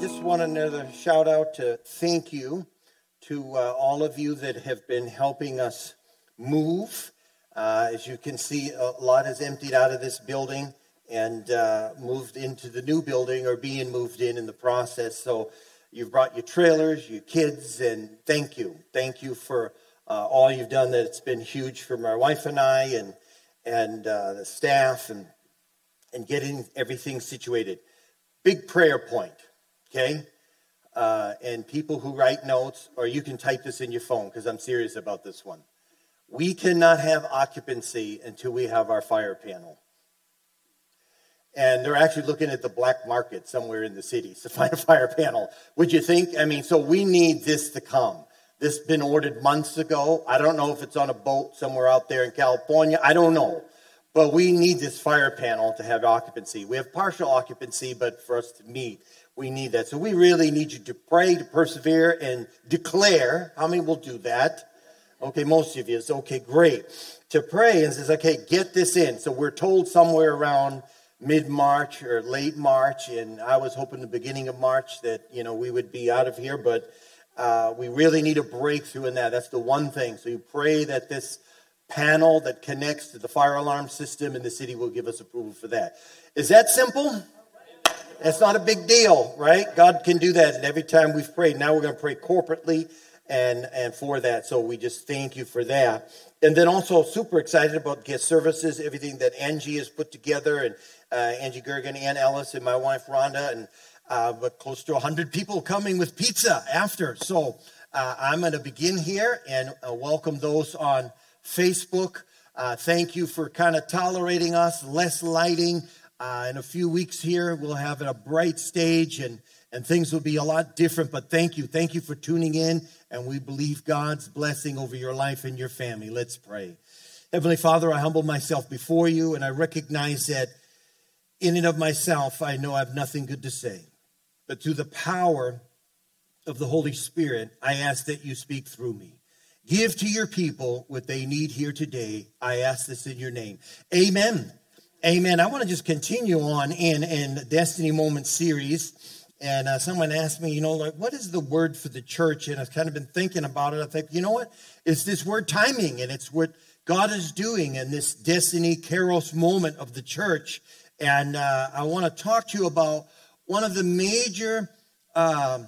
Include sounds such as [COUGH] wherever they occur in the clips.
just want another shout out to thank you to uh, all of you that have been helping us move. Uh, as you can see, a lot has emptied out of this building and uh, moved into the new building or being moved in in the process. So you've brought your trailers, your kids, and thank you. Thank you for uh, all you've done. That it's been huge for my wife and I and and uh, the staff and and getting everything situated. Big prayer point okay? Uh, and people who write notes, or you can type this in your phone because I'm serious about this one. We cannot have occupancy until we have our fire panel. And they're actually looking at the black market somewhere in the city to find a fire panel. Would you think? I mean, so we need this to come. This has been ordered months ago. I don't know if it's on a boat somewhere out there in California. I don't know. But we need this fire panel to have occupancy. We have partial occupancy, but for us to meet, we need that. So we really need you to pray, to persevere, and declare. How many will do that? Okay, most of you. Okay, great. To pray and says, okay, get this in. So we're told somewhere around mid March or late March, and I was hoping the beginning of March that you know we would be out of here, but uh, we really need a breakthrough in that. That's the one thing. So you pray that this panel that connects to the fire alarm system in the city will give us approval for that. Is that simple? It's not a big deal, right? God can do that. And every time we've prayed, now we're going to pray corporately and, and for that. So we just thank you for that. And then also super excited about guest services, everything that Angie has put together and uh, Angie Gergen, Ann Ellis, and my wife Rhonda, and uh, but close to 100 people coming with pizza after. So uh, I'm going to begin here and uh, welcome those on Facebook. Uh, thank you for kind of tolerating us, less lighting. Uh, in a few weeks here, we'll have a bright stage and, and things will be a lot different. But thank you. Thank you for tuning in. And we believe God's blessing over your life and your family. Let's pray. Heavenly Father, I humble myself before you and I recognize that in and of myself, I know I have nothing good to say. But through the power of the Holy Spirit, I ask that you speak through me. Give to your people what they need here today. I ask this in your name. Amen. Amen. I want to just continue on in in Destiny Moment series. And uh, someone asked me, you know, like, what is the word for the church? And I've kind of been thinking about it. I think, you know what? It's this word timing, and it's what God is doing in this Destiny Kairos moment of the church. And uh, I want to talk to you about one of the major uh,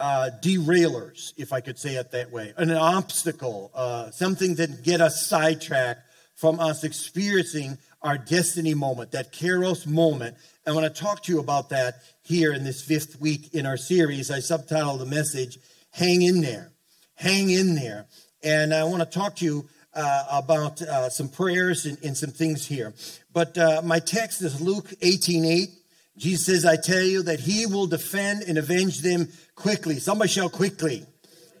uh, derailers, if I could say it that way, an obstacle, uh, something that get us sidetracked from us experiencing our destiny moment, that Kairos moment. I want to talk to you about that here in this fifth week in our series. I subtitled the message, Hang in There. Hang in there. And I want to talk to you uh, about uh, some prayers and, and, some things here. But uh, my text is Luke 18 8. Jesus says, I tell you that he will defend and avenge them quickly. Somebody shall quickly.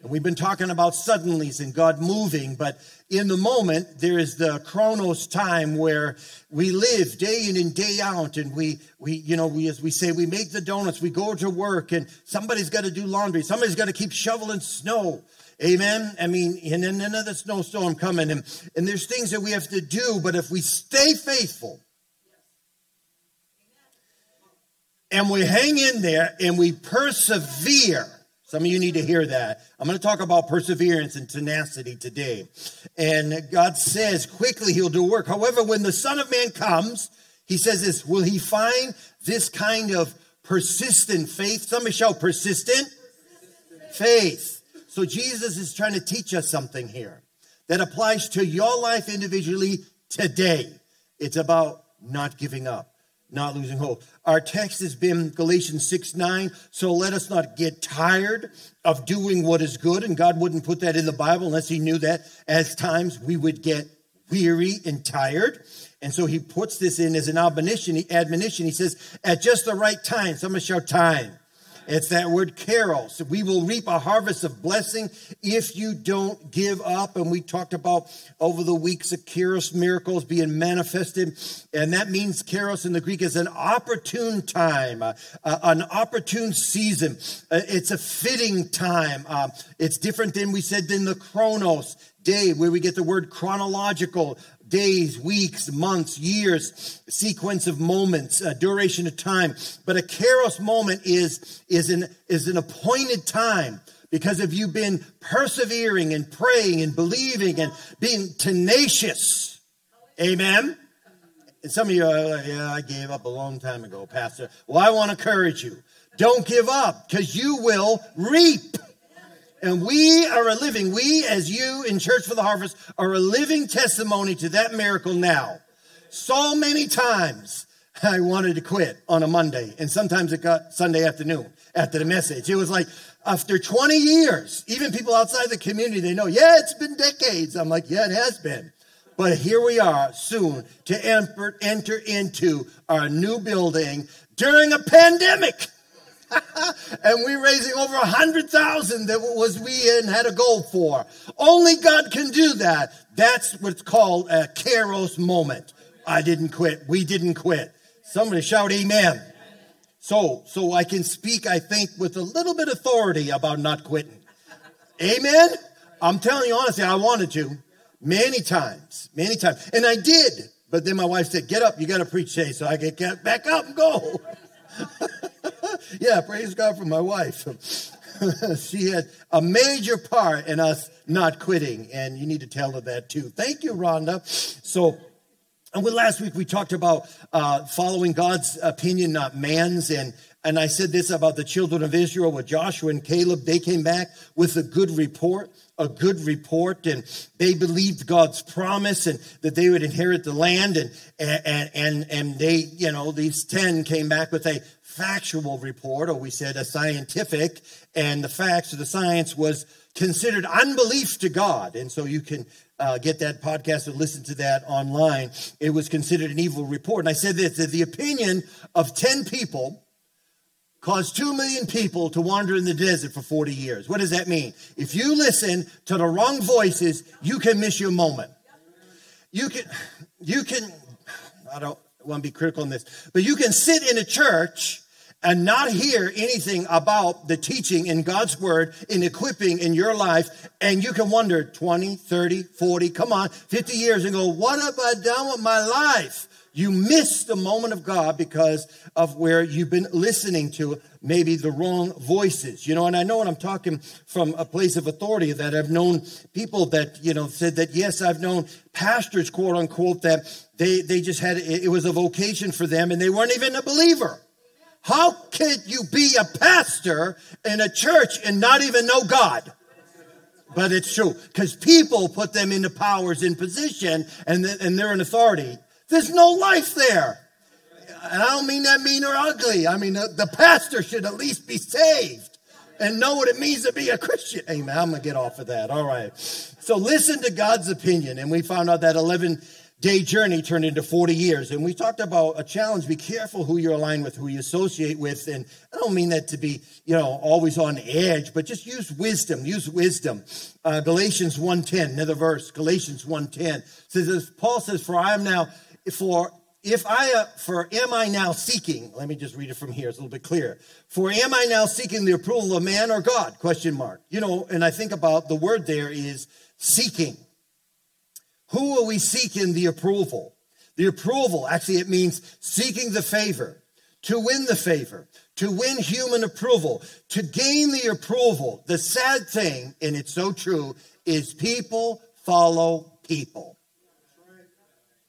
And we've been talking about suddenlies and God moving, but in the moment, there is the chronos time where we live day in and day out. And we, we, you know, we, as we say, we make the donuts, we go to work and somebody's got to do laundry. Somebody's got to keep shoveling snow. Amen. I mean, and then another snowstorm coming and, and there's things that we have to do, but if we stay faithful, and we hang in there and we persevere, some of you need to hear that. I'm going to talk about perseverance and tenacity today. And God says quickly he'll do work. However, when the Son of Man comes, he says this Will he find this kind of persistent faith? Somebody shout persistent faith. So Jesus is trying to teach us something here that applies to your life individually today. It's about not giving up not losing hope. Our text has been Galatians 6 9. So let us not get tired of doing what is good. And God wouldn't put that in the Bible unless He knew that as times we would get weary and tired. And so He puts this in as an admonition. Admonition. He says, at just the right time. Someone shout time. It's that word kairos. We will reap a harvest of blessing if you don't give up. And we talked about over the weeks of kairos miracles being manifested. And that means kairos in the Greek is an opportune time, uh, uh, an opportune season. Uh, it's a fitting time. Uh, it's different than we said than the chronos day where we get the word chronological days, weeks, months, years, sequence of moments, a duration of time. But a kairos moment is, is, an, is an appointed time because if you've been persevering and praying and believing and being tenacious. Amen. And some of you are like, yeah, I gave up a long time ago, Pastor. Well, I want to encourage you. Don't give up because you will reap. And we are a living, we as you in Church for the Harvest are a living testimony to that miracle now. So many times I wanted to quit on a Monday, and sometimes it got Sunday afternoon after the message. It was like, after 20 years, even people outside the community, they know, yeah, it's been decades. I'm like, yeah, it has been. But here we are soon to enter, enter into our new building during a pandemic. [LAUGHS] and we're raising over a hundred thousand that was we and had a goal for. Only God can do that. That's what's called a Kairos moment. I didn't quit. We didn't quit. Somebody shout amen. So, so I can speak, I think, with a little bit authority about not quitting. Amen. I'm telling you honestly, I wanted to many times, many times. And I did. But then my wife said, get up, you got to preach today. So I get back up and go. [LAUGHS] [LAUGHS] yeah, praise God for my wife. [LAUGHS] she had a major part in us not quitting, and you need to tell her that too. Thank you, Rhonda. So, and last week we talked about uh, following God's opinion, not man's, and and I said this about the children of Israel with Joshua and Caleb. They came back with a good report, a good report, and they believed God's promise and that they would inherit the land. And, and, and, and they, you know, these 10 came back with a factual report, or we said a scientific, and the facts of the science was considered unbelief to God. And so you can uh, get that podcast or listen to that online. It was considered an evil report. And I said this that the opinion of 10 people caused 2 million people to wander in the desert for 40 years. What does that mean? If you listen to the wrong voices, you can miss your moment. You can, you can, I don't want to be critical on this, but you can sit in a church and not hear anything about the teaching in God's word in equipping in your life. And you can wonder 20, 30, 40, come on, 50 years and go, what have I done with my life? You miss the moment of God because of where you've been listening to maybe the wrong voices. You know, and I know when I'm talking from a place of authority that I've known people that, you know, said that, yes, I've known pastors, quote unquote, that they, they just had, it was a vocation for them and they weren't even a believer. How could you be a pastor in a church and not even know God? But it's true because people put them into powers in position and, and they're in authority. There's no life there. And I don't mean that mean or ugly. I mean, the, the pastor should at least be saved and know what it means to be a Christian. Amen. I'm going to get off of that. All right. So listen to God's opinion. And we found out that 11 day journey turned into 40 years. And we talked about a challenge. Be careful who you're aligned with, who you associate with. And I don't mean that to be, you know, always on edge, but just use wisdom. Use wisdom. Uh, Galatians 1.10, another verse, Galatians 1.10 says, as Paul says, for I am now for if I, uh, for am I now seeking, let me just read it from here, it's a little bit clearer. For am I now seeking the approval of man or God? Question mark. You know, and I think about the word there is seeking. Who are we seeking the approval? The approval, actually, it means seeking the favor, to win the favor, to win human approval, to gain the approval. The sad thing, and it's so true, is people follow people.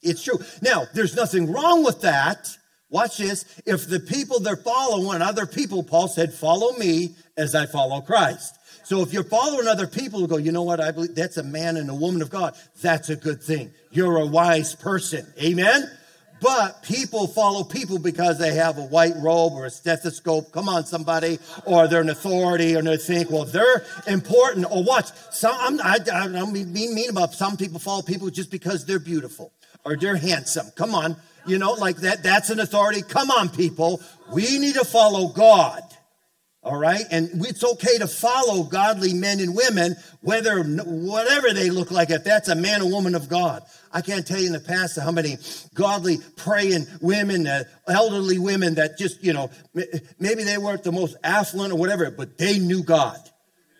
It's true. Now, there's nothing wrong with that. Watch this. If the people they're following other people, Paul said, follow me as I follow Christ. So if you're following other people who go, you know what, I believe that's a man and a woman of God, that's a good thing. You're a wise person. Amen? But people follow people because they have a white robe or a stethoscope. Come on, somebody. Or they're an authority and they think, well, they're important. Or watch. Some, I'm, I, I don't mean mean about some people follow people just because they're beautiful or they're handsome. Come on. You know, like that, that's an authority. Come on, people. We need to follow God. All right. And it's okay to follow godly men and women, whether, whatever they look like, if that's a man or woman of God. I can't tell you in the past how many godly praying women, uh, elderly women that just, you know, maybe they weren't the most affluent or whatever, but they knew God.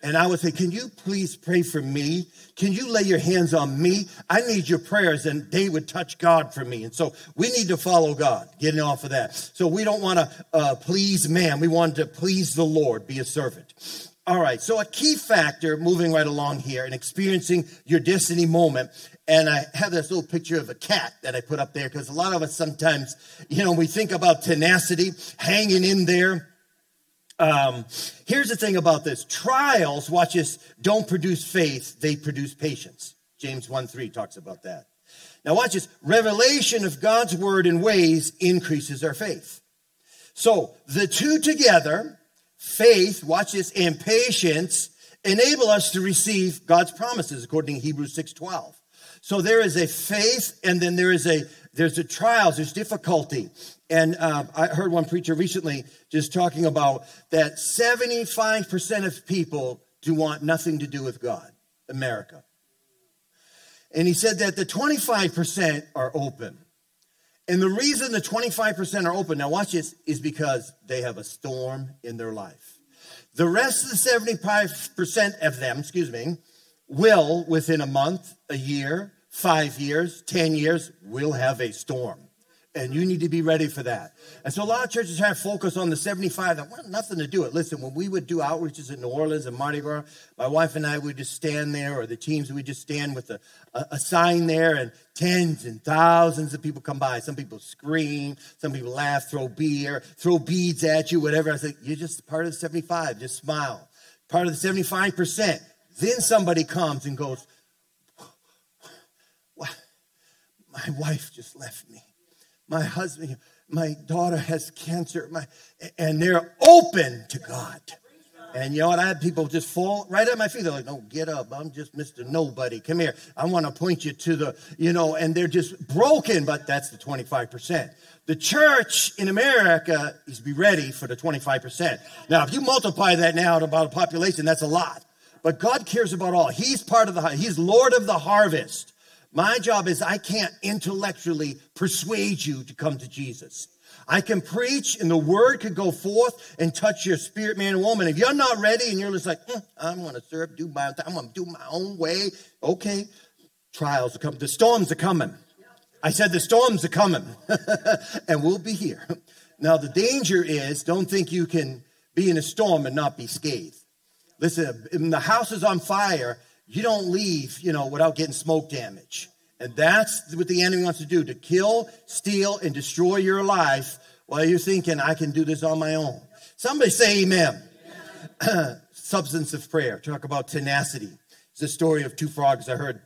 And I would say, Can you please pray for me? Can you lay your hands on me? I need your prayers. And they would touch God for me. And so we need to follow God, getting off of that. So we don't want to uh, please man. We want to please the Lord, be a servant. All right. So a key factor moving right along here and experiencing your destiny moment. And I have this little picture of a cat that I put up there because a lot of us sometimes, you know, we think about tenacity, hanging in there um, here's the thing about this trials, watch this, don't produce faith, they produce patience. James 1 3 talks about that. Now, watch this revelation of God's word and ways increases our faith. So, the two together, faith, watch this, and patience, enable us to receive God's promises according to Hebrews 6 12. So there is a faith, and then there is a there's a trials, there's difficulty. And uh, I heard one preacher recently just talking about that 75% of people do want nothing to do with God, America. And he said that the 25% are open. And the reason the 25% are open, now watch this, is because they have a storm in their life. The rest of the 75% of them, excuse me, will within a month, a year, five years, 10 years, we'll have a storm. And you need to be ready for that. And so a lot of churches have focus on the 75 that want nothing to do it. Listen, when we would do outreaches in New Orleans and Mardi Gras, my wife and I would just stand there, or the teams would just stand with a, a, a sign there, and tens and thousands of people come by. Some people scream, some people laugh, throw beer, throw beads at you, whatever. I said, You're just part of the 75, just smile. Part of the 75%. Then somebody comes and goes, My wife just left me my husband, my daughter has cancer, my, and they're open to God. And you know what? I had people just fall right at my feet. They're like, no, get up. I'm just Mr. Nobody. Come here. I want to point you to the, you know, and they're just broken, but that's the 25%. The church in America is be ready for the 25%. Now, if you multiply that now to about a population, that's a lot. But God cares about all. He's part of the, He's Lord of the harvest. My job is I can't intellectually persuade you to come to Jesus. I can preach and the word could go forth and touch your spirit, man and woman. If you're not ready and you're just like, I'm going to serve, do my, I'm going to do my own way. Okay. Trials are coming. The storms are coming. I said the storms are coming [LAUGHS] and we'll be here. Now, the danger is don't think you can be in a storm and not be scathed. Listen, if the house is on fire, you don't leave, you know, without getting smoke damage. And that's what the enemy wants to do to kill, steal, and destroy your life while you're thinking, I can do this on my own. Somebody say amen. [CLEARS THROAT] Substance of prayer. Talk about tenacity. It's the story of two frogs. I heard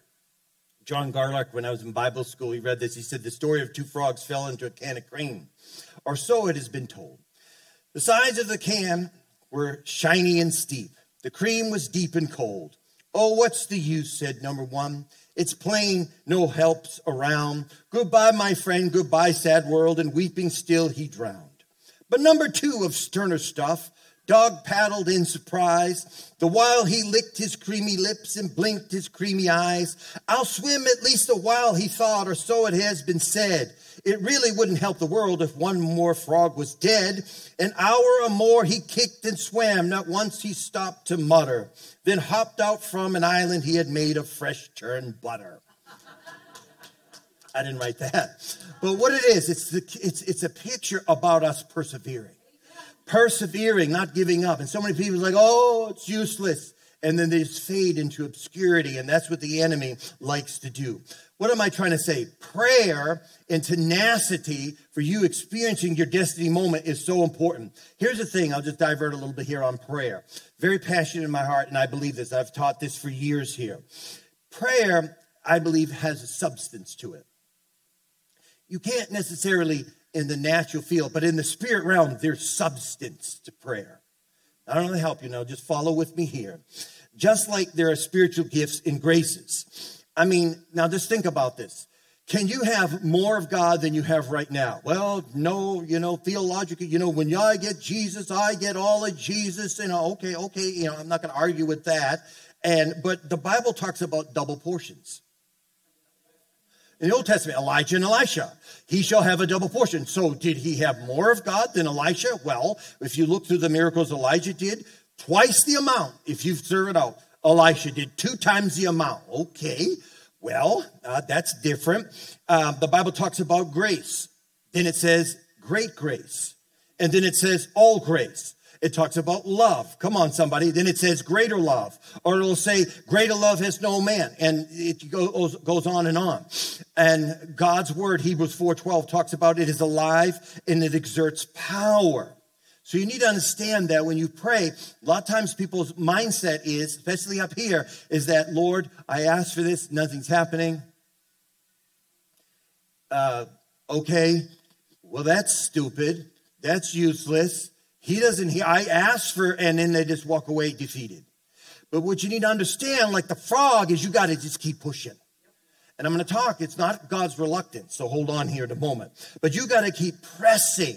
John Garlock when I was in Bible school. He read this. He said, The story of two frogs fell into a can of cream, or so it has been told. The sides of the can were shiny and steep. The cream was deep and cold. Oh, what's the use, said number one. It's plain no helps around. Goodbye, my friend, goodbye, sad world, and weeping still he drowned. But number two of sterner stuff, dog paddled in surprise, the while he licked his creamy lips and blinked his creamy eyes. I'll swim at least a while, he thought, or so it has been said. It really wouldn't help the world if one more frog was dead. An hour or more he kicked and swam, not once he stopped to mutter, then hopped out from an island he had made of fresh churned butter. I didn't write that. But what it is, it's, the, it's, it's a picture about us persevering. Persevering, not giving up. And so many people are like, oh, it's useless. And then they just fade into obscurity. And that's what the enemy likes to do. What am I trying to say? Prayer and tenacity for you experiencing your destiny moment is so important. Here's the thing, I'll just divert a little bit here on prayer. Very passionate in my heart, and I believe this. I've taught this for years here. Prayer, I believe, has a substance to it. You can't necessarily in the natural field, but in the spirit realm, there's substance to prayer. I don't know to help you now, just follow with me here. Just like there are spiritual gifts and graces. I mean, now just think about this. Can you have more of God than you have right now? Well, no, you know, theologically, you know, when I get Jesus, I get all of Jesus. You know, okay, okay, you know, I'm not going to argue with that. And but the Bible talks about double portions. In the Old Testament, Elijah and Elisha, he shall have a double portion. So, did he have more of God than Elisha? Well, if you look through the miracles Elijah did, twice the amount if you serve it out. Elisha did two times the amount. Okay, well, uh, that's different. Uh, the Bible talks about grace. Then it says great grace. And then it says all grace. It talks about love. Come on, somebody. Then it says greater love. Or it'll say greater love has no man. And it goes, goes on and on. And God's word, Hebrews 4.12, talks about it is alive and it exerts power. So you need to understand that when you pray, a lot of times people's mindset is, especially up here, is that, Lord, I asked for this, nothing's happening. Uh, okay, well, that's stupid. That's useless. He doesn't he, I ask for, and then they just walk away defeated. But what you need to understand, like the frog, is you got to just keep pushing. And I'm going to talk, it's not God's reluctance, so hold on here in a moment. But you got to keep pressing.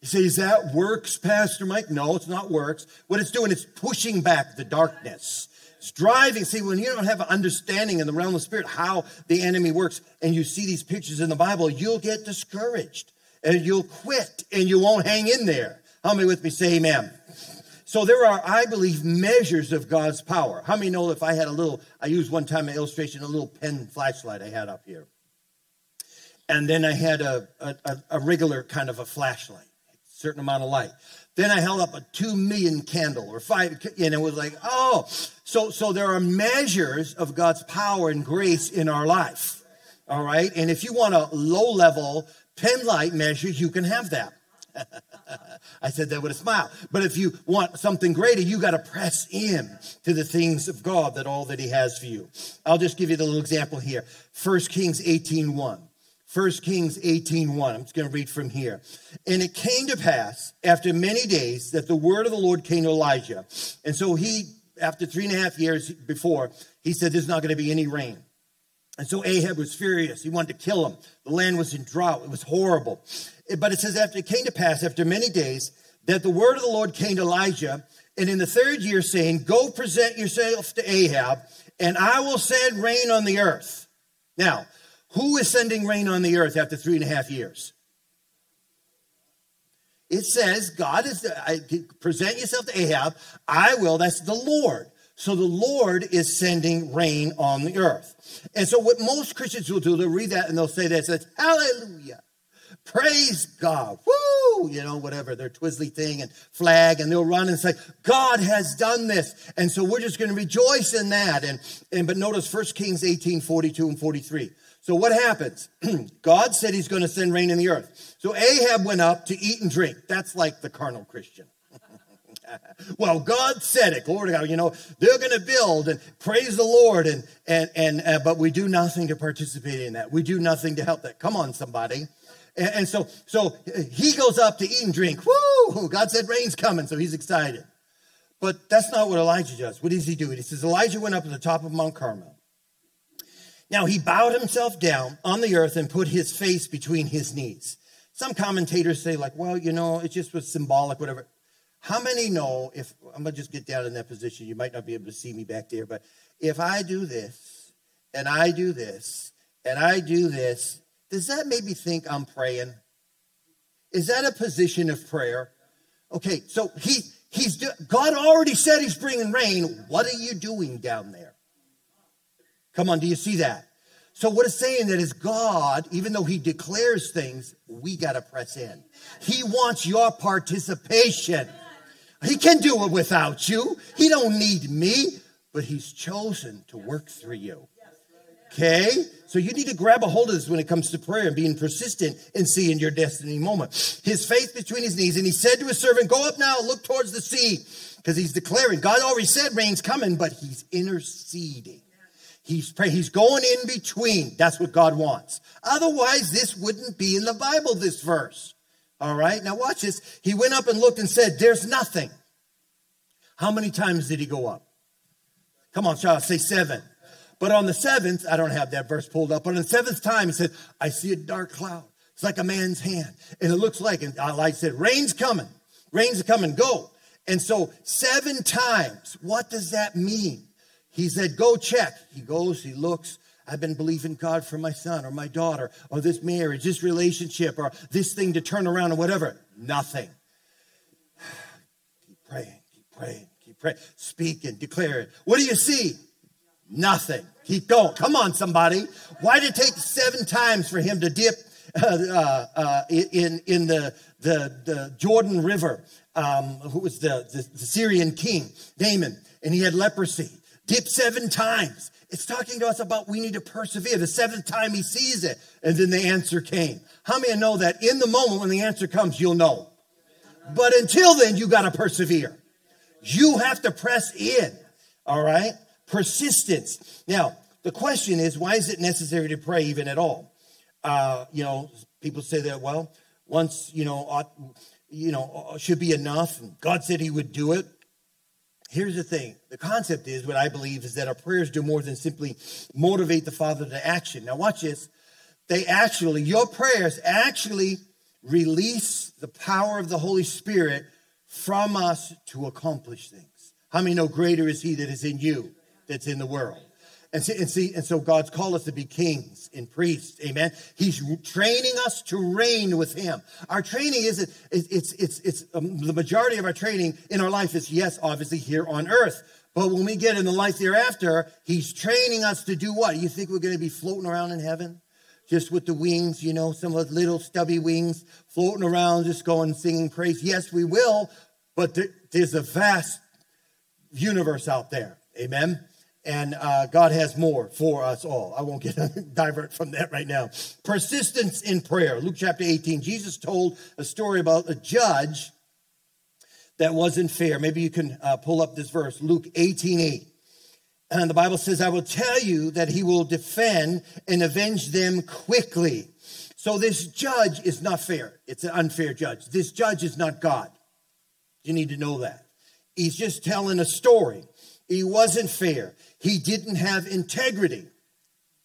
You say, is that works, Pastor Mike? No, it's not works. What it's doing is pushing back the darkness. It's driving. See, when you don't have an understanding in the realm of spirit how the enemy works, and you see these pictures in the Bible, you'll get discouraged and you'll quit and you won't hang in there. How many with me say amen? So there are, I believe, measures of God's power. How many know if I had a little, I used one time an illustration, a little pen flashlight I had up here. And then I had a, a, a regular kind of a flashlight certain amount of light. Then I held up a two million candle or five, and it was like, oh, so so there are measures of God's power and grace in our life. All right, and if you want a low level pen light measure, you can have that. [LAUGHS] I said that with a smile. But if you want something greater, you got to press in to the things of God that all that He has for you. I'll just give you the little example here. 1 Kings 18 1. 1 Kings 18 1. I'm just going to read from here. And it came to pass after many days that the word of the Lord came to Elijah. And so he, after three and a half years before, he said, There's not going to be any rain. And so Ahab was furious. He wanted to kill him. The land was in drought. It was horrible. But it says, After it came to pass, after many days, that the word of the Lord came to Elijah. And in the third year, saying, Go present yourself to Ahab, and I will send rain on the earth. Now, who is sending rain on the earth after three and a half years? It says, God is, I, present yourself to Ahab. I will, that's the Lord. So the Lord is sending rain on the earth. And so what most Christians will do, they'll read that and they'll say this, it's hallelujah. Praise God. Woo! You know, whatever, their twizzly thing and flag, and they'll run and say, God has done this. And so we're just going to rejoice in that. And, and but notice 1 Kings 18, 42 and 43. So what happens? [CLEARS THROAT] God said he's going to send rain in the earth. So Ahab went up to eat and drink. That's like the carnal Christian. [LAUGHS] well, God said it. Glory to God. You know, they're going to build and praise the Lord, and and and uh, but we do nothing to participate in that. We do nothing to help that. Come on, somebody. And, and so so he goes up to eat and drink. Woo! God said rain's coming, so he's excited. But that's not what Elijah does. What does he do? He says Elijah went up to the top of Mount Carmel. Now he bowed himself down on the earth and put his face between his knees. Some commentators say, like, well, you know, it just was symbolic, whatever. How many know if I'm gonna just get down in that position? You might not be able to see me back there, but if I do this and I do this and I do this, does that make me think I'm praying? Is that a position of prayer? Okay, so he he's God already said he's bringing rain. What are you doing down there? Come on, do you see that? So what it's saying that is God, even though he declares things, we got to press in. He wants your participation. He can do it without you. He don't need me, but he's chosen to work through you. Okay? So you need to grab a hold of this when it comes to prayer and being persistent and seeing your destiny moment. His faith between his knees, and he said to his servant, Go up now, look towards the sea. Because he's declaring, God already said rain's coming, but he's interceding. He's praying. He's going in between. That's what God wants. Otherwise, this wouldn't be in the Bible, this verse. All right. Now watch this. He went up and looked and said, There's nothing. How many times did he go up? Come on, child, say seven. But on the seventh, I don't have that verse pulled up. But on the seventh time, he said, I see a dark cloud. It's like a man's hand. And it looks like, and I said, rain's coming. Rain's coming. Go. And so seven times, what does that mean? He said, Go check. He goes, he looks. I've been believing God for my son or my daughter or this marriage, this relationship, or this thing to turn around or whatever. Nothing. [SIGHS] keep praying, keep praying, keep praying. speak and declare it. What do you see? Nothing. Keep going. Come on, somebody. Why did it take seven times for him to dip [LAUGHS] uh, uh, uh, in, in the, the, the Jordan River? Um, who was the, the, the Syrian king, Naaman, and he had leprosy. Dip seven times. It's talking to us about we need to persevere. The seventh time he sees it, and then the answer came. How many know that in the moment when the answer comes, you'll know? But until then, you got to persevere. You have to press in. All right? Persistence. Now, the question is, why is it necessary to pray even at all? Uh, you know, people say that, well, once, you know, ought, you know, should be enough. God said he would do it. Here's the thing. The concept is what I believe is that our prayers do more than simply motivate the Father to action. Now watch this. They actually, your prayers actually release the power of the Holy Spirit from us to accomplish things. How many know greater is he that is in you that's in the world? And see, and see, and so God's called us to be kings and priests. Amen. He's training us to reign with Him. Our training isn't. It's it's it's um, the majority of our training in our life is yes, obviously here on earth. But when we get in the life thereafter, He's training us to do what? You think we're going to be floating around in heaven? Just with the wings, you know, some of the little stubby wings floating around, just going singing praise. Yes, we will, but there, there's a vast universe out there. Amen and uh, God has more for us all. I won't get [LAUGHS] divert from that right now. Persistence in prayer. Luke chapter 18. Jesus told a story about a judge that wasn't fair. Maybe you can uh, pull up this verse, Luke 18 8. And the Bible says, I will tell you that he will defend and avenge them quickly. So this judge is not fair. It's an unfair judge. This judge is not God. You need to know that. He's just telling a story. He wasn't fair. He didn't have integrity.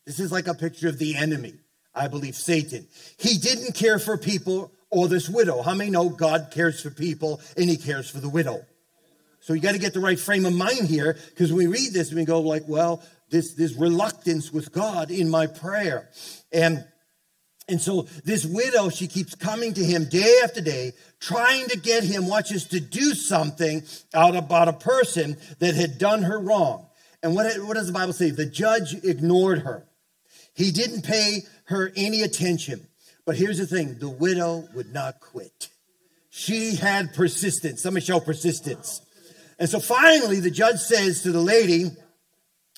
This is like a picture of the enemy, I believe, Satan. He didn't care for people or this widow. How many know God cares for people and he cares for the widow? So you got to get the right frame of mind here because we read this, and we go like, well, this, this reluctance with God in my prayer. And and so this widow, she keeps coming to him day after day, trying to get him, watches, to do something out about a person that had done her wrong. And what, what does the Bible say? The judge ignored her. He didn't pay her any attention. But here's the thing the widow would not quit. She had persistence. Somebody show persistence. And so finally, the judge says to the lady,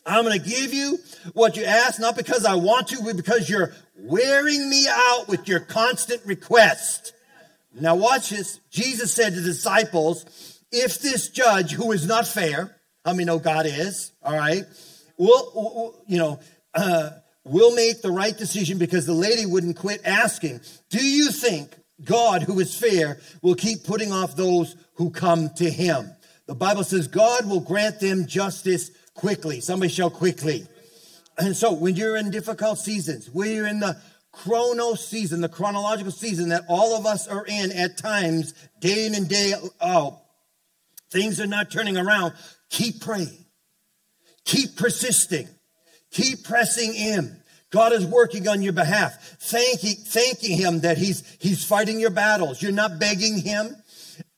I'm going to give you what you asked, not because I want to, but because you're wearing me out with your constant request. Now, watch this. Jesus said to the disciples, If this judge who is not fair, how many know God is? All right. We'll, you know, uh, we'll make the right decision because the lady wouldn't quit asking. Do you think God, who is fair, will keep putting off those who come to him? The Bible says God will grant them justice quickly. Somebody shout quickly. And so when you're in difficult seasons, when you're in the chronos season, the chronological season that all of us are in at times, day in and day out, things are not turning around. Keep praying. Keep persisting. Keep pressing in. God is working on your behalf. Thanking, thanking him that he's, he's fighting your battles. You're not begging him.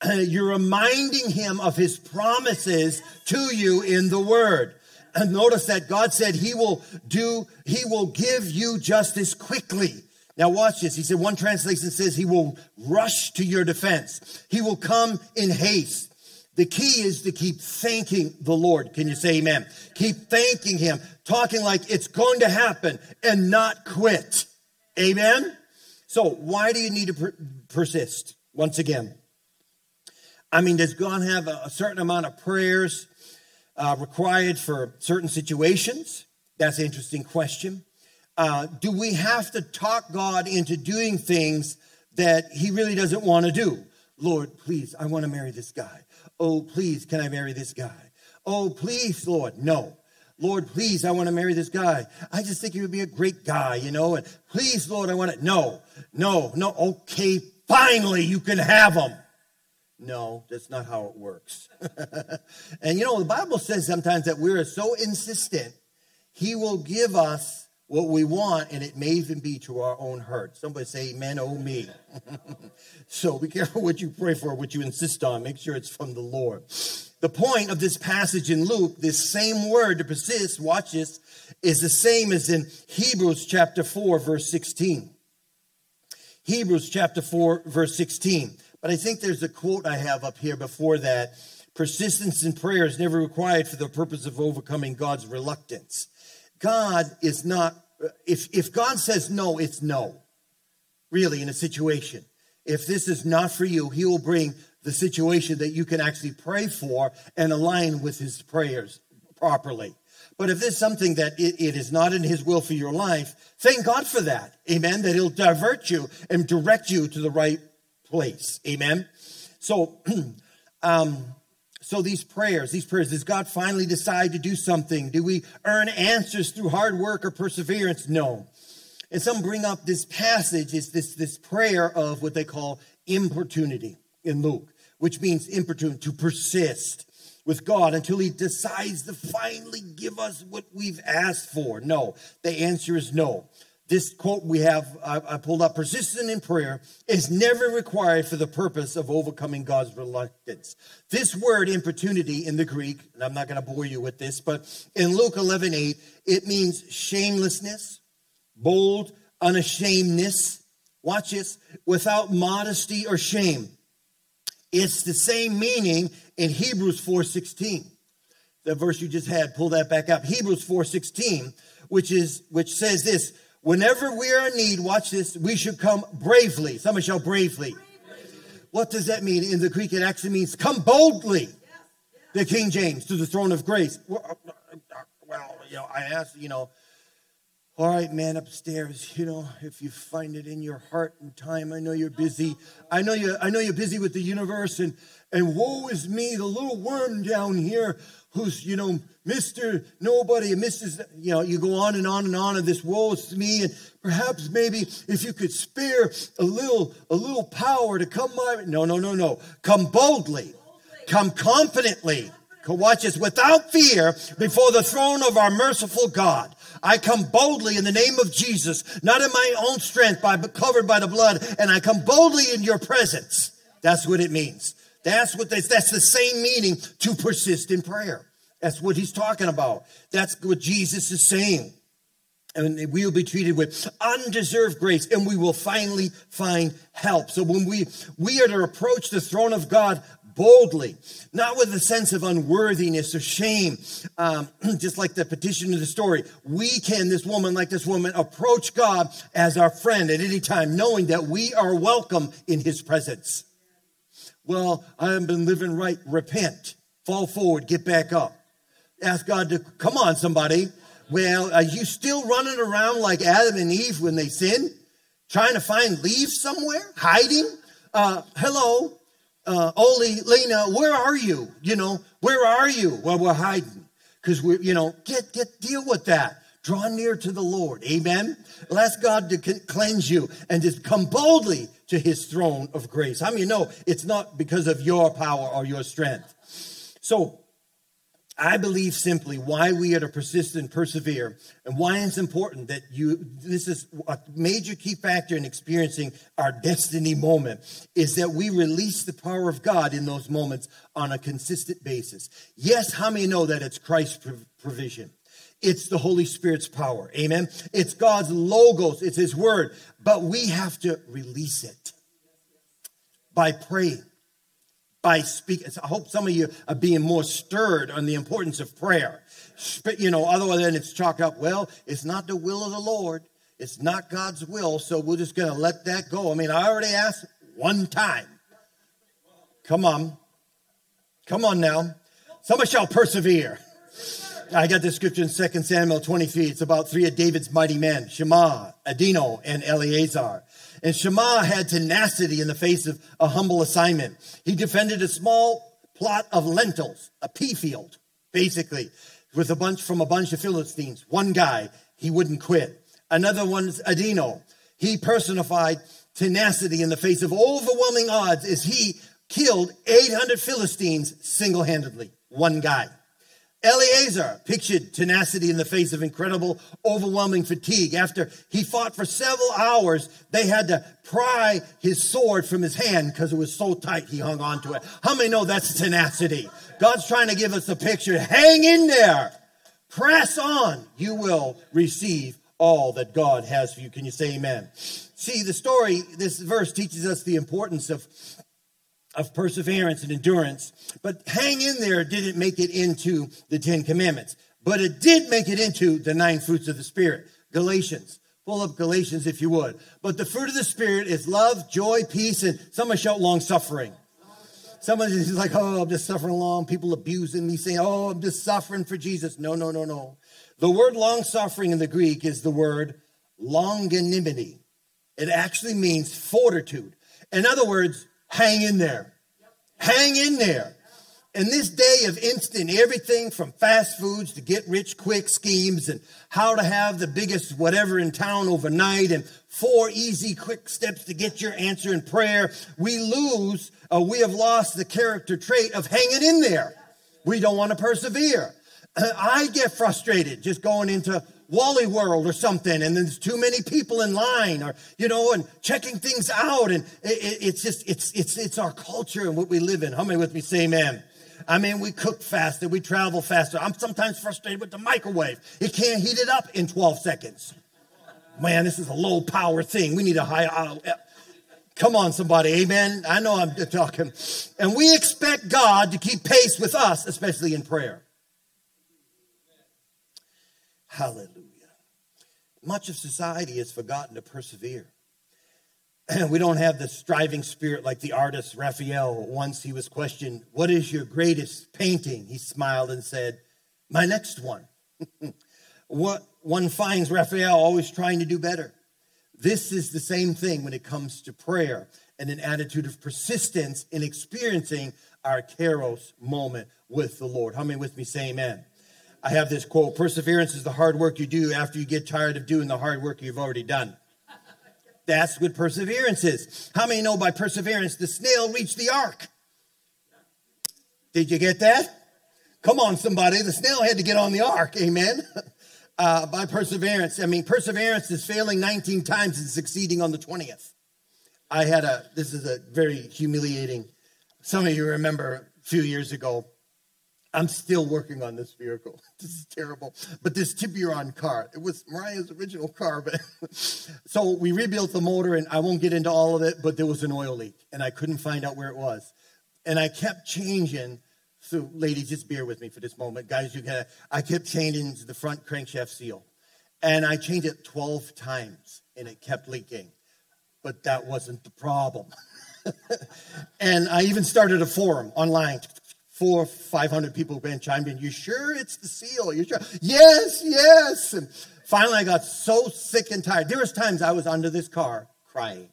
[CLEARS THROAT] You're reminding him of his promises to you in the word. And notice that God said he will do, he will give you justice quickly. Now watch this. He said one translation says he will rush to your defense. He will come in haste. The key is to keep thanking the Lord. Can you say amen? Keep thanking Him, talking like it's going to happen and not quit. Amen? So, why do you need to per- persist? Once again, I mean, does God have a, a certain amount of prayers uh, required for certain situations? That's an interesting question. Uh, do we have to talk God into doing things that He really doesn't want to do? Lord, please, I want to marry this guy. Oh, please, can I marry this guy? Oh, please, Lord, no. Lord, please, I want to marry this guy. I just think he would be a great guy, you know. And please, Lord, I want to. No, no, no. Okay, finally, you can have him. No, that's not how it works. [LAUGHS] and you know, the Bible says sometimes that we're so insistent, he will give us what we want, and it may even be to our own hurt. Somebody say, Amen, oh me. [LAUGHS] so be careful what you pray for, what you insist on. Make sure it's from the Lord. The point of this passage in Luke, this same word to persist, watch this, is the same as in Hebrews chapter 4, verse 16. Hebrews chapter 4, verse 16. But I think there's a quote I have up here before that. Persistence in prayer is never required for the purpose of overcoming God's reluctance. God is not, if, if God says no, it's no, really, in a situation. If this is not for you, He will bring the situation that you can actually pray for and align with His prayers properly. But if there's something that it, it is not in His will for your life, thank God for that. Amen. That He'll divert you and direct you to the right place. Amen. So, [CLEARS THROAT] um, so these prayers, these prayers, does God finally decide to do something? Do we earn answers through hard work or perseverance? No. And some bring up this passage, is this, this prayer of what they call importunity in Luke, which means importune, to persist with God until he decides to finally give us what we've asked for? No, the answer is no. This quote we have, I, I pulled up persistent in prayer is never required for the purpose of overcoming God's reluctance. This word importunity in the Greek, and I'm not going to bore you with this, but in Luke 11 8, it means shamelessness, bold, unashamedness. Watch this, without modesty or shame. It's the same meaning in Hebrews 4:16. The verse you just had, pull that back up. Hebrews 4:16, which is which says this, whenever we are in need, watch this, we should come bravely. Somebody shall bravely. What does that mean? In the Greek, it actually means come boldly. The King James to the throne of grace. Well, uh, uh, you know, I asked, you know, all right, man upstairs, you know, if you find it in your heart and time, I know you're busy. I know you I know you're busy with the universe and and woe is me, the little worm down here who's, you know, Mr. Nobody and Mrs. You know, you go on and on and on of this woe is me. And perhaps maybe if you could spare a little, a little power to come my no, no, no, no. Come boldly, come confidently. Watch this without fear before the throne of our merciful God. I come boldly in the name of Jesus, not in my own strength, but covered by the blood, and I come boldly in your presence. That's what it means. That's what they, that's the same meaning to persist in prayer. That's what he's talking about. That's what Jesus is saying. And we will be treated with undeserved grace and we will finally find help. So when we, we are to approach the throne of God boldly, not with a sense of unworthiness or shame, um, [CLEARS THROAT] just like the petition of the story. We can, this woman, like this woman, approach God as our friend at any time, knowing that we are welcome in his presence. Well, I haven't been living right. Repent, fall forward, get back up. Ask God to, come on, somebody. Well, are you still running around like Adam and Eve when they sinned? Trying to find leaves somewhere? Hiding? Uh, hello, uh, Oli, Lena, where are you? You know, where are you? Well, we're hiding because we're, you know, get, get, deal with that. Draw near to the Lord. Amen. ask God to cleanse you and just come boldly to his throne of grace. How many know it's not because of your power or your strength? So I believe simply why we are to persist and persevere and why it's important that you, this is a major key factor in experiencing our destiny moment is that we release the power of God in those moments on a consistent basis. Yes, how many know that it's Christ's provision? It's the Holy Spirit's power. Amen. It's God's logos. It's his word, but we have to release it by praying by speaking. I hope some of you are being more stirred on the importance of prayer. You know, other than it's chalked up, well, it's not the will of the Lord. It's not God's will, so we're just going to let that go. I mean, I already asked one time. Come on. Come on now. Somebody shall persevere. I got this scripture in 2 Samuel 23. It's about three of David's mighty men, Shammah, Adino, and Eleazar. And Shammah had tenacity in the face of a humble assignment. He defended a small plot of lentils, a pea field, basically, with a bunch from a bunch of Philistines. One guy, he wouldn't quit. Another one's Adino. He personified tenacity in the face of overwhelming odds as he killed 800 Philistines single handedly. One guy. Eleazar pictured tenacity in the face of incredible, overwhelming fatigue. After he fought for several hours, they had to pry his sword from his hand because it was so tight he hung on to it. How many know that's tenacity? God's trying to give us a picture. Hang in there. Press on. You will receive all that God has for you. Can you say amen? See, the story, this verse teaches us the importance of of perseverance and endurance. But hang in there didn't make it into the Ten Commandments, but it did make it into the nine fruits of the Spirit. Galatians. Pull up Galatians if you would. But the fruit of the Spirit is love, joy, peace, and someone shout long suffering. Someone is like, oh, I'm just suffering along. People abusing me, saying, oh, I'm just suffering for Jesus. No, no, no, no. The word long suffering in the Greek is the word longanimity. It actually means fortitude. In other words, hang in there. Hang in there. In this day of instant everything from fast foods to get rich quick schemes and how to have the biggest whatever in town overnight and four easy quick steps to get your answer in prayer, we lose, uh, we have lost the character trait of hanging in there. We don't want to persevere. [CLEARS THROAT] I get frustrated just going into Wally World or something, and there's too many people in line, or you know, and checking things out, and it, it's just it's it's it's our culture and what we live in. How many with me say amen? I mean, we cook faster, we travel faster. I'm sometimes frustrated with the microwave; it can't heat it up in 12 seconds. Man, this is a low power thing. We need a high. Uh, come on, somebody, amen. I know I'm [LAUGHS] talking, and we expect God to keep pace with us, especially in prayer. Hallelujah. Much of society has forgotten to persevere. [CLEARS THROAT] we don't have the striving spirit like the artist Raphael. Once he was questioned, What is your greatest painting? He smiled and said, My next one. [LAUGHS] what one finds Raphael always trying to do better. This is the same thing when it comes to prayer and an attitude of persistence in experiencing our Kairos moment with the Lord. How many with me say amen? I have this quote Perseverance is the hard work you do after you get tired of doing the hard work you've already done. That's what perseverance is. How many know by perseverance the snail reached the ark? Did you get that? Come on, somebody. The snail had to get on the ark. Amen. [LAUGHS] Uh, by perseverance. I mean, perseverance is failing 19 times and succeeding on the 20th. I had a, this is a very humiliating, some of you remember a few years ago, I'm still working on this vehicle. [LAUGHS] This is terrible. But this Tiburon car, it was Mariah's original car. But [LAUGHS] so we rebuilt the motor, and I won't get into all of it, but there was an oil leak, and I couldn't find out where it was. And I kept changing. So, ladies, just bear with me for this moment. Guys, you can I kept changing the front crankshaft seal. And I changed it 12 times, and it kept leaking. But that wasn't the problem. [LAUGHS] and I even started a forum online four, five hundred people been chimed in. You sure it's the seal? You sure? Yes, yes. And finally, I got so sick and tired. There was times I was under this car crying.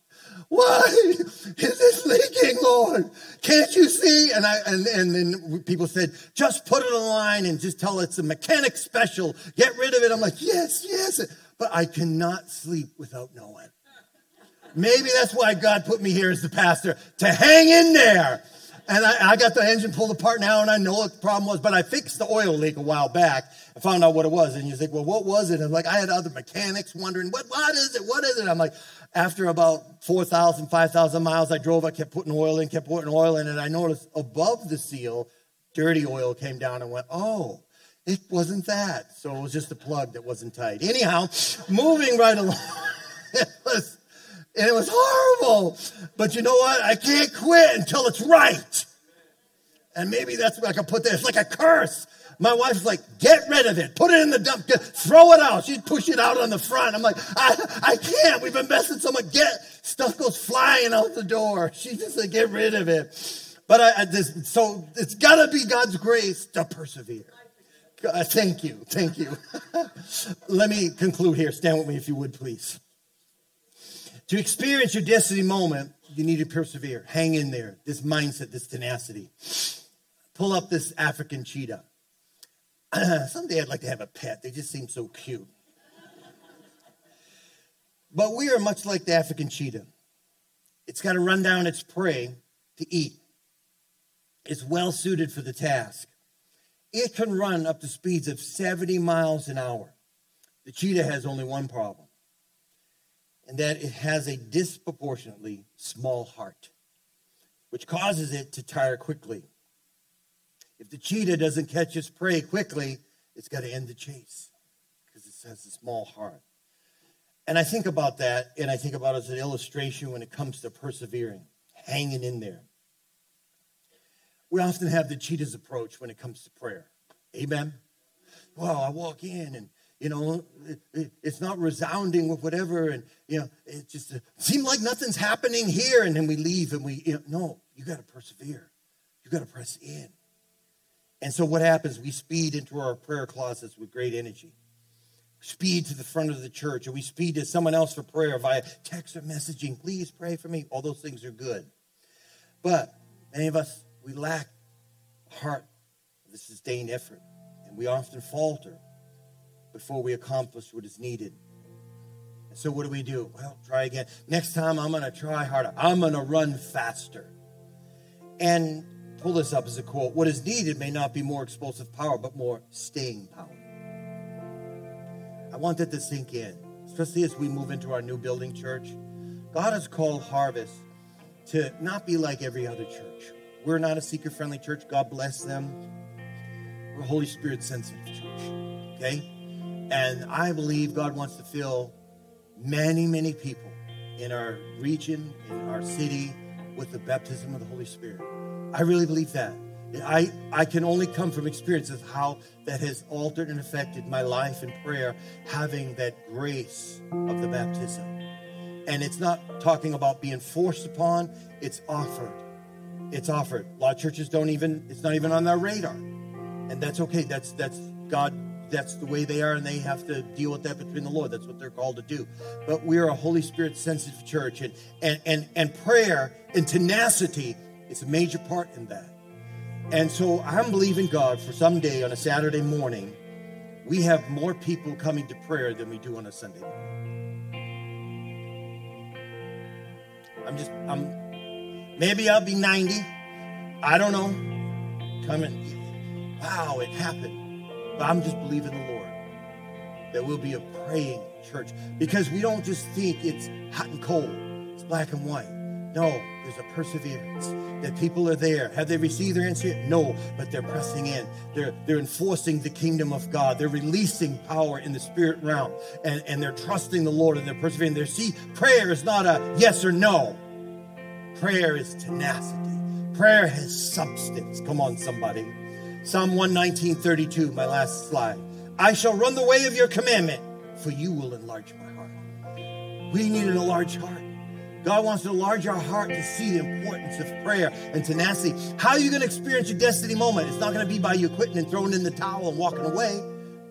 Why is this leaking, Lord? Can't you see? And I and, and then people said, just put it on line and just tell it's a mechanic special. Get rid of it. I'm like, yes, yes. But I cannot sleep without knowing. Maybe that's why God put me here as the pastor to hang in there and I, I, got the engine pulled apart now, and I know what the problem was, but I fixed the oil leak a while back. I found out what it was. And you think, well, what was it? And like, I had other mechanics wondering, what, what is it? What is it? I'm like, after about 4,000, 5,000 miles I drove, I kept putting oil in, kept putting oil in, and I noticed above the seal, dirty oil came down and went, oh, it wasn't that. So it was just a plug that wasn't tight. Anyhow, moving right along. [LAUGHS] it was and it was horrible. But you know what? I can't quit until it's right. And maybe that's what I can put there. It's like a curse. My wife's like, get rid of it. Put it in the dump. Throw it out. She'd push it out on the front. I'm like, I, I can't. We've invested so much. Get stuff goes flying out the door. [LAUGHS] She just like, get rid of it. But I, I just, so it's got to be God's grace to persevere. Uh, thank you. Thank you. [LAUGHS] Let me conclude here. Stand with me if you would, please. To experience your destiny moment, you need to persevere. Hang in there. This mindset, this tenacity. Pull up this African cheetah. [CLEARS THROAT] Someday I'd like to have a pet. They just seem so cute. but we are much like the African cheetah. It's got to run down its prey to eat. It's well suited for the task. it can run up to speeds of 70 miles an hour. The cheetah has only one problem, and that it has a disproportionately small heart, which causes it to tire quickly. If the cheetah doesn't catch its prey quickly, it's got to end the chase because it has a small heart. And I think about that, and I think about it as an illustration when it comes to persevering, hanging in there. We often have the cheetah's approach when it comes to prayer. Amen. Well, I walk in and you know, it, it, it's not resounding with whatever, and you know, it just uh, seems like nothing's happening here, and then we leave, and we, you know, no, you got to persevere, you got to press in, and so what happens? We speed into our prayer closets with great energy, speed to the front of the church, or we speed to someone else for prayer via text or messaging. Please pray for me. All those things are good, but many of us we lack heart. The sustained effort, and we often falter before we accomplish what is needed. So, what do we do? Well, try again. Next time, I'm going to try harder. I'm going to run faster. And pull this up as a quote What is needed may not be more explosive power, but more staying power. I want that to sink in, especially as we move into our new building church. God has called Harvest to not be like every other church. We're not a seeker friendly church. God bless them. We're a Holy Spirit sensitive church. Okay? And I believe God wants to fill many, many people in our region, in our city, with the baptism of the Holy Spirit. I really believe that. I, I can only come from experience of how that has altered and affected my life in prayer, having that grace of the baptism. And it's not talking about being forced upon, it's offered. It's offered. A lot of churches don't even, it's not even on their radar. And that's okay. That's that's God that's the way they are and they have to deal with that between the Lord. That's what they're called to do. But we're a Holy Spirit sensitive church and and and, and prayer and tenacity is a major part in that. And so I'm believing God for someday on a Saturday morning, we have more people coming to prayer than we do on a Sunday morning. I'm just I'm maybe I'll be 90. I don't know. Coming. Wow, it happened. But I'm just believing the Lord that we'll be a praying church because we don't just think it's hot and cold, it's black and white. No, there's a perseverance that people are there. Have they received their answer? No, but they're pressing in. They're they're enforcing the kingdom of God. They're releasing power in the spirit realm, and and they're trusting the Lord and they're persevering. They see prayer is not a yes or no. Prayer is tenacity. Prayer has substance. Come on, somebody. Psalm 119, 32, my last slide. I shall run the way of your commandment, for you will enlarge my heart. We need an enlarged heart. God wants to enlarge our heart to see the importance of prayer and tenacity. How are you going to experience your destiny moment? It's not going to be by you quitting and throwing in the towel and walking away.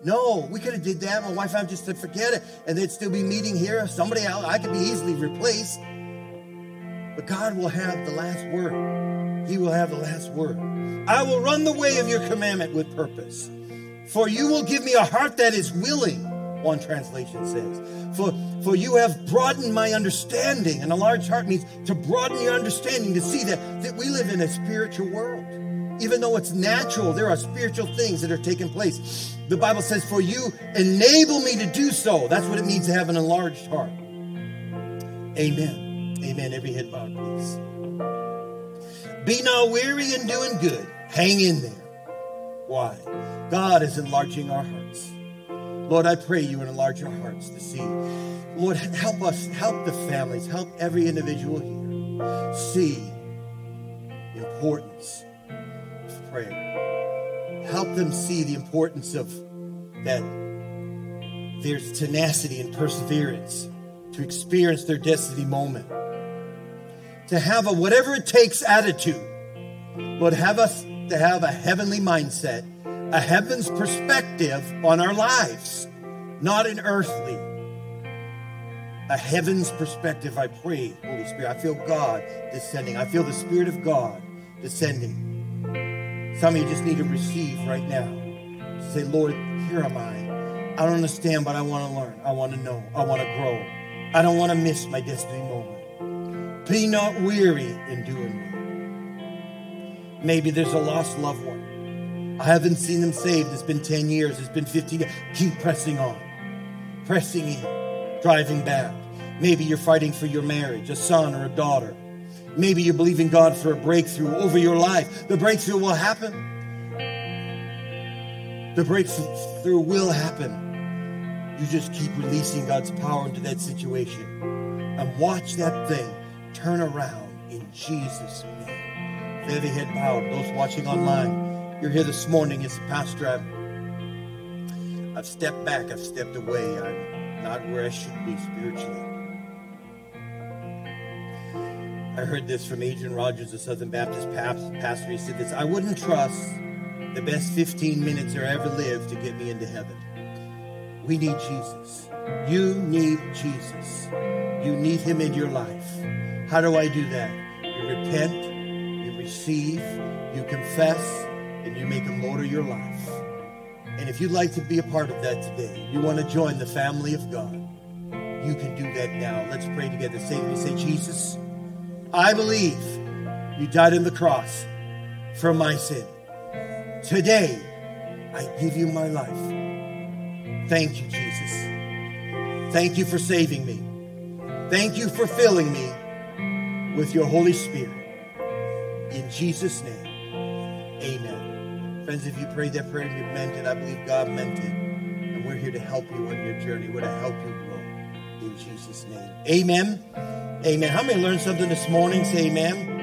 No, we could have did that. My wife and I just said, forget it. And they'd still be meeting here. Somebody else, I could be easily replaced. But God will have the last word. He will have the last word. I will run the way of your commandment with purpose. For you will give me a heart that is willing, one translation says. For, for you have broadened my understanding. And a large heart means to broaden your understanding, to see that, that we live in a spiritual world. Even though it's natural, there are spiritual things that are taking place. The Bible says, For you enable me to do so. That's what it means to have an enlarged heart. Amen. Amen. Every head bowed, please. Be not weary in doing good. Hang in there. Why? God is enlarging our hearts. Lord, I pray you would enlarge our hearts to see. Lord, help us, help the families, help every individual here see the importance of prayer. Help them see the importance of that there's tenacity and perseverance to experience their destiny moment. To have a whatever it takes attitude. Lord, have us to have a heavenly mindset, a heaven's perspective on our lives, not an earthly. A heaven's perspective, I pray, Holy Spirit. I feel God descending. I feel the Spirit of God descending. Some of you just need to receive right now. Say, Lord, here am I. I don't understand, but I want to learn. I want to know. I want to grow. I don't want to miss my destiny moment. Be not weary in doing well. Maybe there's a lost loved one. I haven't seen them saved. It's been 10 years. It's been 15 years. Keep pressing on, pressing in, driving back. Maybe you're fighting for your marriage, a son or a daughter. Maybe you're believing God for a breakthrough over your life. The breakthrough will happen. The breakthrough will happen. You just keep releasing God's power into that situation and watch that thing turn around in Jesus' name. Every head bowed, those watching online, you're here this morning as a pastor. I've, I've stepped back, I've stepped away. I'm not where I should be spiritually. I heard this from Adrian Rogers, the Southern Baptist pastor. He said this I wouldn't trust the best 15 minutes I ever lived to get me into heaven. We need Jesus. You need Jesus. You need him in your life. How do I do that? You repent, you receive, you confess, and you make him Lord of your life. And if you'd like to be a part of that today, you want to join the family of God, you can do that now. Let's pray together. Say to me, say, Jesus. I believe you died on the cross for my sin. Today, I give you my life. Thank you, Jesus. Thank you for saving me. Thank you for filling me with your Holy Spirit. In Jesus' name, amen. Friends, if you prayed that prayer and you meant it, I believe God meant it. And we're here to help you on your journey. We're to help you grow. In Jesus' name. Amen. Amen. How many learned something this morning? Say amen.